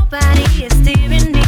nobody is steering me.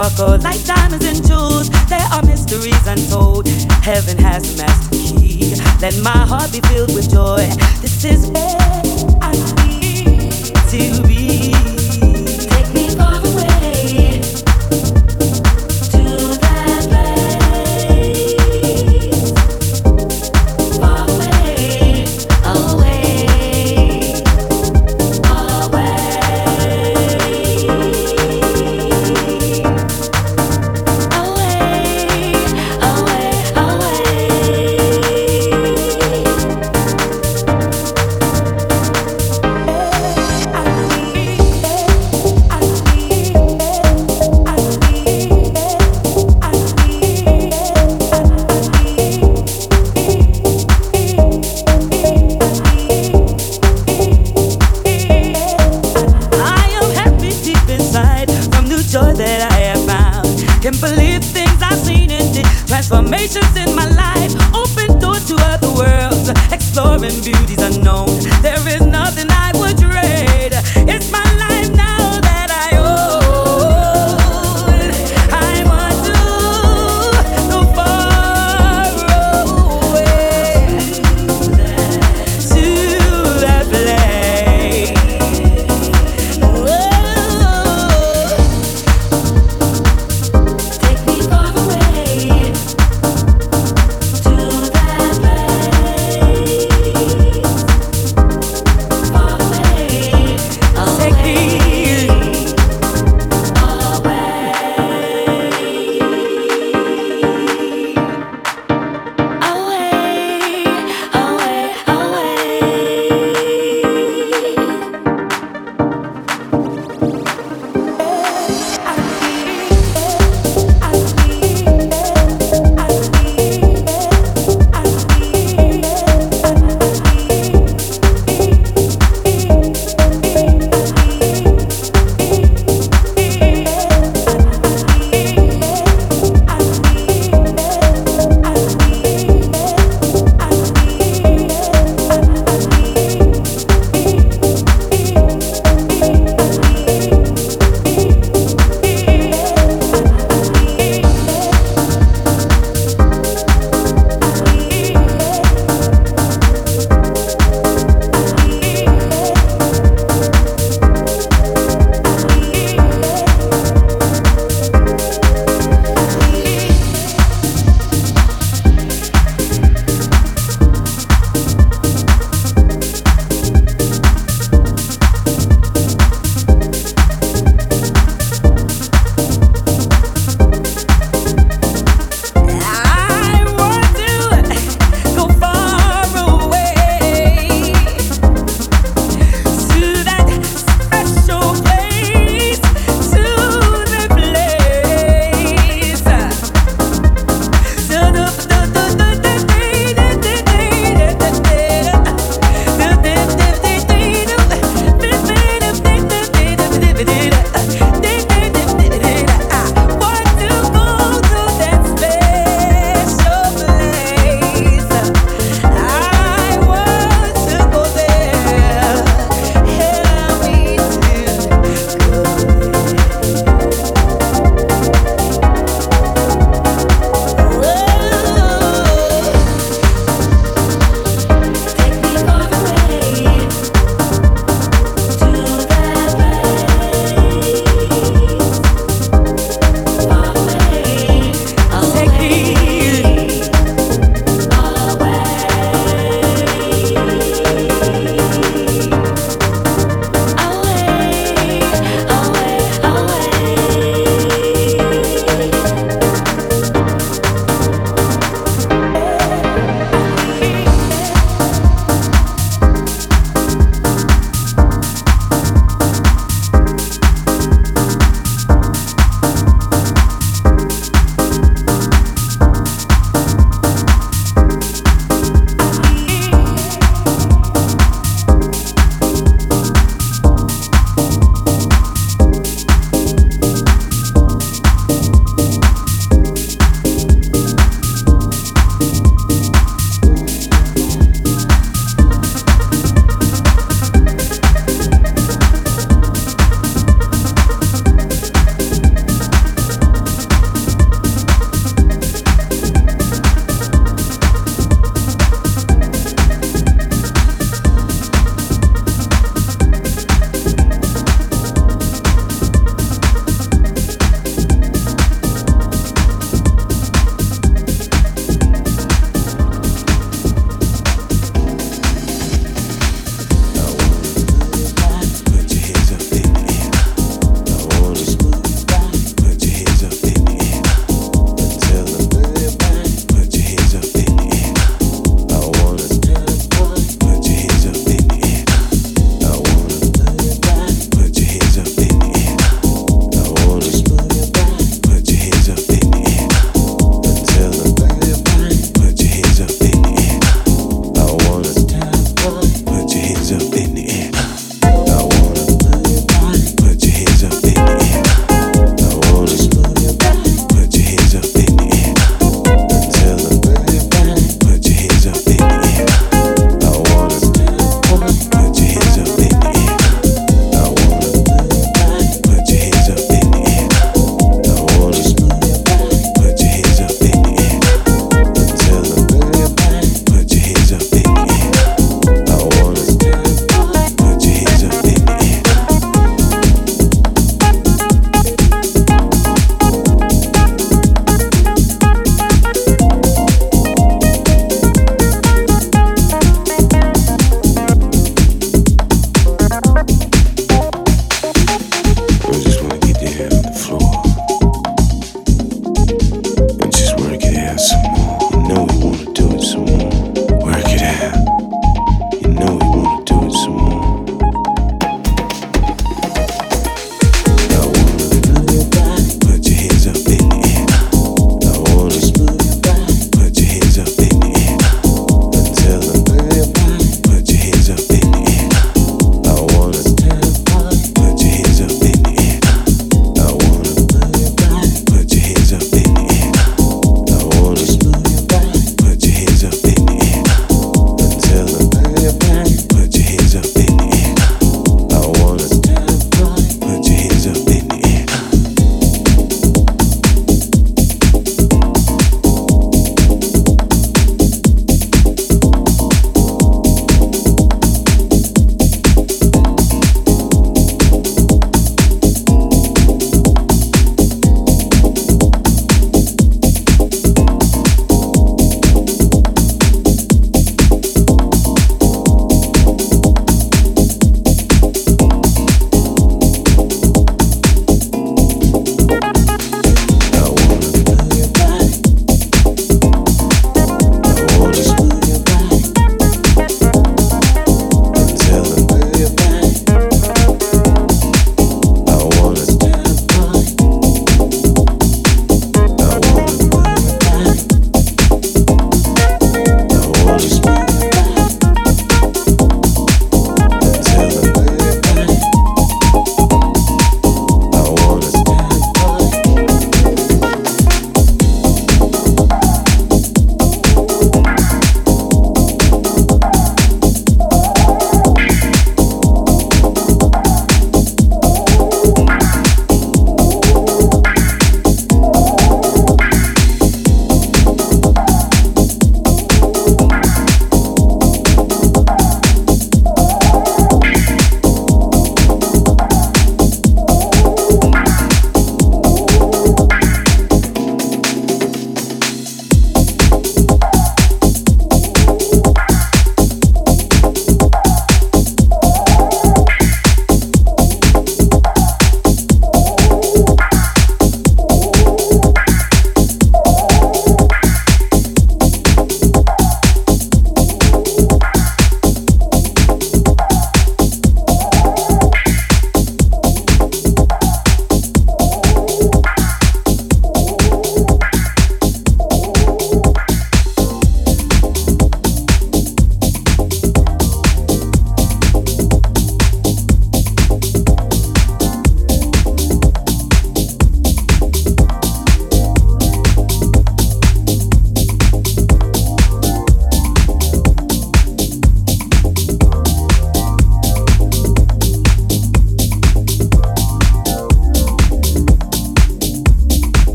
sparkle like diamonds and jewels. There are mysteries untold. Heaven has a master key. Let my heart be filled with joy. This is where I need to be.